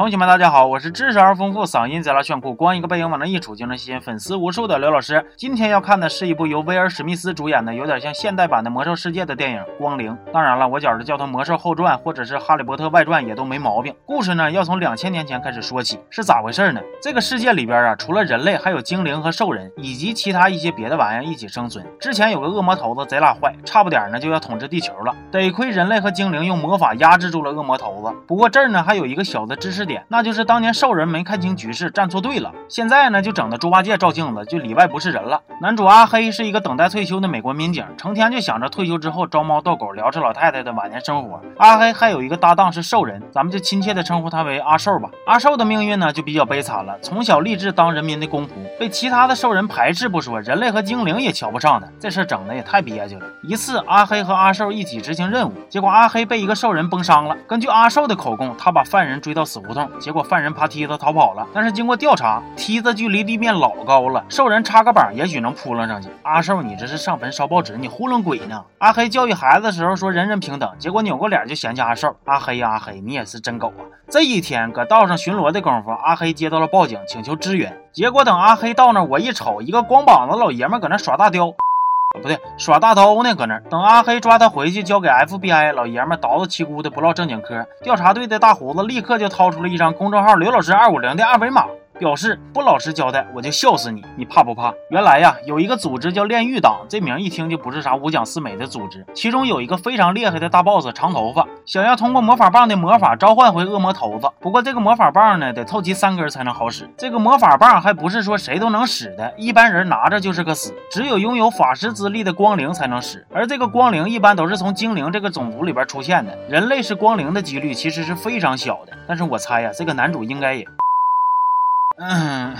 同学们，大家好，我是知识而丰富、嗓音贼拉炫酷、光一个背影往那一杵就能吸引粉丝无数的刘老师。今天要看的是一部由威尔史密斯主演的，有点像现代版的《魔兽世界》的电影《光灵》。当然了，我觉着叫它《魔兽后传》或者是《哈利波特外传》也都没毛病。故事呢，要从两千年前开始说起，是咋回事呢？这个世界里边啊，除了人类，还有精灵和兽人，以及其他一些别的玩意儿一起生存。之前有个恶魔头子贼拉坏，差不点呢就要统治地球了。得亏人类和精灵用魔法压制住了恶魔头子。不过这儿呢还有一个小的知识点，那就是当年兽人没看清局势，站错队了。现在呢就整的猪八戒照镜子，就里外不是人了。男主阿黑是一个等待退休的美国民警，成天就想着退休之后招猫逗狗，聊着老太太的晚年生活。阿黑还有一个搭档是兽人，咱们就亲切的称呼他为阿寿吧。阿寿的命运呢就比较悲惨了，从小立志当人民的公仆，被其他的兽人排斥不说，人类和精灵也瞧不上他，这事整的也太憋屈了。一次，阿黑和阿寿一起执行任务，结果阿黑被一个兽人崩伤了。根据阿寿的口供，他把犯人追到死胡同，结果犯人爬梯子逃跑了。但是经过调查，梯子距离地面老高了，兽人插个板也许能扑棱上去。阿寿，你这是上坟烧报纸，你糊弄鬼呢？阿黑教育孩子的时候说人人平等，结果扭过脸就嫌弃阿寿。阿黑呀阿黑，你也是真狗啊！这一天搁道上巡逻的功夫，阿黑接到了报警，请求支援。结果等阿黑到那，我一瞅，一个光膀子老爷们搁那耍大雕。不对，耍大刀呢，搁那儿等阿黑抓他回去，交给 FBI。老爷们叨叨七咕的不唠正经嗑。调查队的大胡子立刻就掏出了一张公众号刘老师二五零的二维码，表示不老实交代我就笑死你，你怕不怕？原来呀，有一个组织叫炼狱党，这名一听就不是啥五讲四美的组织。其中有一个非常厉害的大 boss，长头发，想要通过魔法棒的魔法召唤回恶魔头子。不过这个魔法棒呢，得凑齐三根才能好使。这个魔法棒还不是说谁都能使的，一般人拿着就是个死，只有拥有法师资历的光灵才能使。而这个光灵一般都是从精灵这个种族里边出现的，人类是光灵的几率其实是非常小的。但是我猜呀，这个男主应该也。嗯，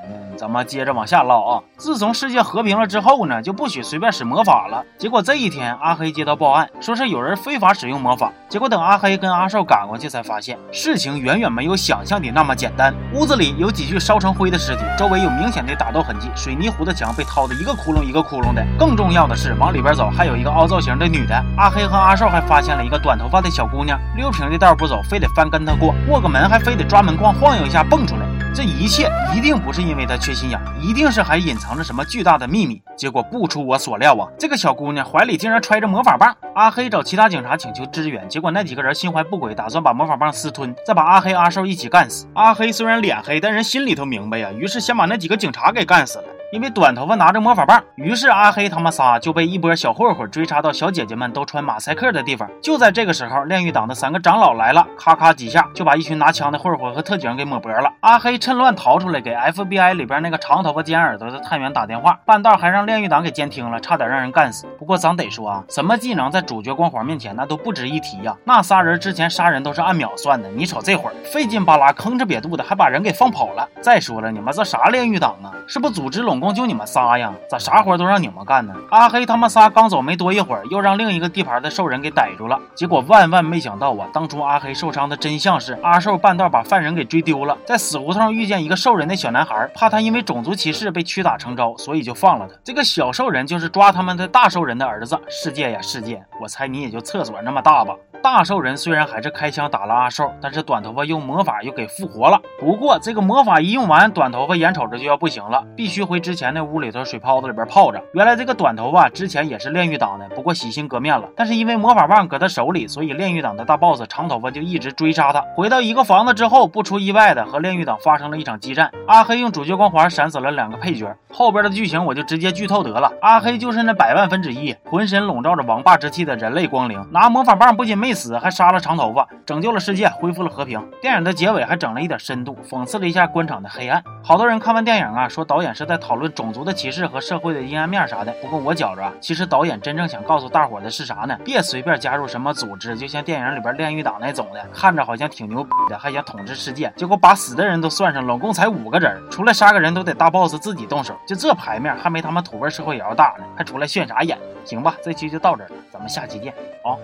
咱们接着往下唠啊。自从世界和平了之后呢，就不许随便使魔法了。结果这一天，阿黑接到报案，说是有人非法使用魔法。结果等阿黑跟阿寿赶过去，才发现事情远远没有想象的那么简单。屋子里有几具烧成灰的尸体，周围有明显的打斗痕迹，水泥糊的墙被掏的一个窟窿一个窟窿的。更重要的是，往里边走还有一个凹造型的女的。阿黑和阿寿还发现了一个短头发的小姑娘，溜平的道不走，非得翻跟头过，过个门还非得抓门框晃悠一下蹦出来。这一切一定不是因为他缺心眼，一定是还隐藏着什么巨大的秘密。结果不出我所料啊，这个小姑娘怀里竟然揣着魔法棒。阿黑找其他警察请求支援，结果那几个人心怀不轨，打算把魔法棒私吞，再把阿黑、阿寿一起干死。阿黑虽然脸黑，但人心里头明白呀，于是先把那几个警察给干死了。因为短头发拿着魔法棒，于是阿黑他们仨就被一波小混混追杀到小姐姐们都穿马赛克的地方。就在这个时候，炼狱党的三个长老来了，咔咔几下就把一群拿枪的混混和特警给抹脖了。阿黑趁乱逃出来，给 FBI 里边那个长头发尖耳朵的探员打电话，半道还让炼狱党给监听了，差点让人干死。不过咱得说啊，什么技能在主角光环面前那都不值一提呀。那仨人之前杀人都是按秒算的，你瞅这会儿费劲巴拉、吭哧瘪肚的，还把人给放跑了。再说了，你们这啥炼狱党啊？是不组织拢共就你们仨呀？咋啥活都让你们干呢？阿黑他们仨刚走没多一会儿，又让另一个地盘的兽人给逮住了。结果万万没想到啊，当初阿黑受伤的真相是阿寿半道把犯人给追丢了，在死胡同遇见一个兽人的小男孩，怕他因为种族歧视被屈打成招，所以就放了他。这个小兽人就是抓他们的大兽人的儿子。世界呀世界，我猜你也就厕所那么大吧。大兽人虽然还是开枪打了阿寿，但是短头发用魔法又给复活了。不过这个魔法一用完，短头发眼瞅着就要不行了，必须回之前那屋里头水泡子里边泡着。原来这个短头发之前也是炼狱党的，不过洗心革面了。但是因为魔法棒搁他手里，所以炼狱党的大 boss 长头发就一直追杀他。回到一个房子之后，不出意外的和炼狱党发生了一场激战。阿黑用主角光环闪死了两个配角，后边的剧情我就直接剧透得了。阿黑就是那百万分之一，浑身笼罩着王霸之气的人类光灵，拿魔法棒不仅没死，还杀了长头发，拯救了世界，恢复了和平。电影的结尾还整了一点深度，讽刺了一下官场的黑暗。好多人看完电影啊，说导演是在讨论种族的歧视和社会的阴暗面啥的。不过我觉着啊，其实导演真正想告诉大伙的是啥呢？别随便加入什么组织，就像电影里边炼狱党那种的，看着好像挺牛逼的，还想统治世界，结果把死的人都算上，拢共才五个人，出来杀个人都得大 boss 自己动手，就这牌面，还没他们土味社会也要大呢，还出来炫啥眼？行吧，这期就到这儿了，咱们下期见啊。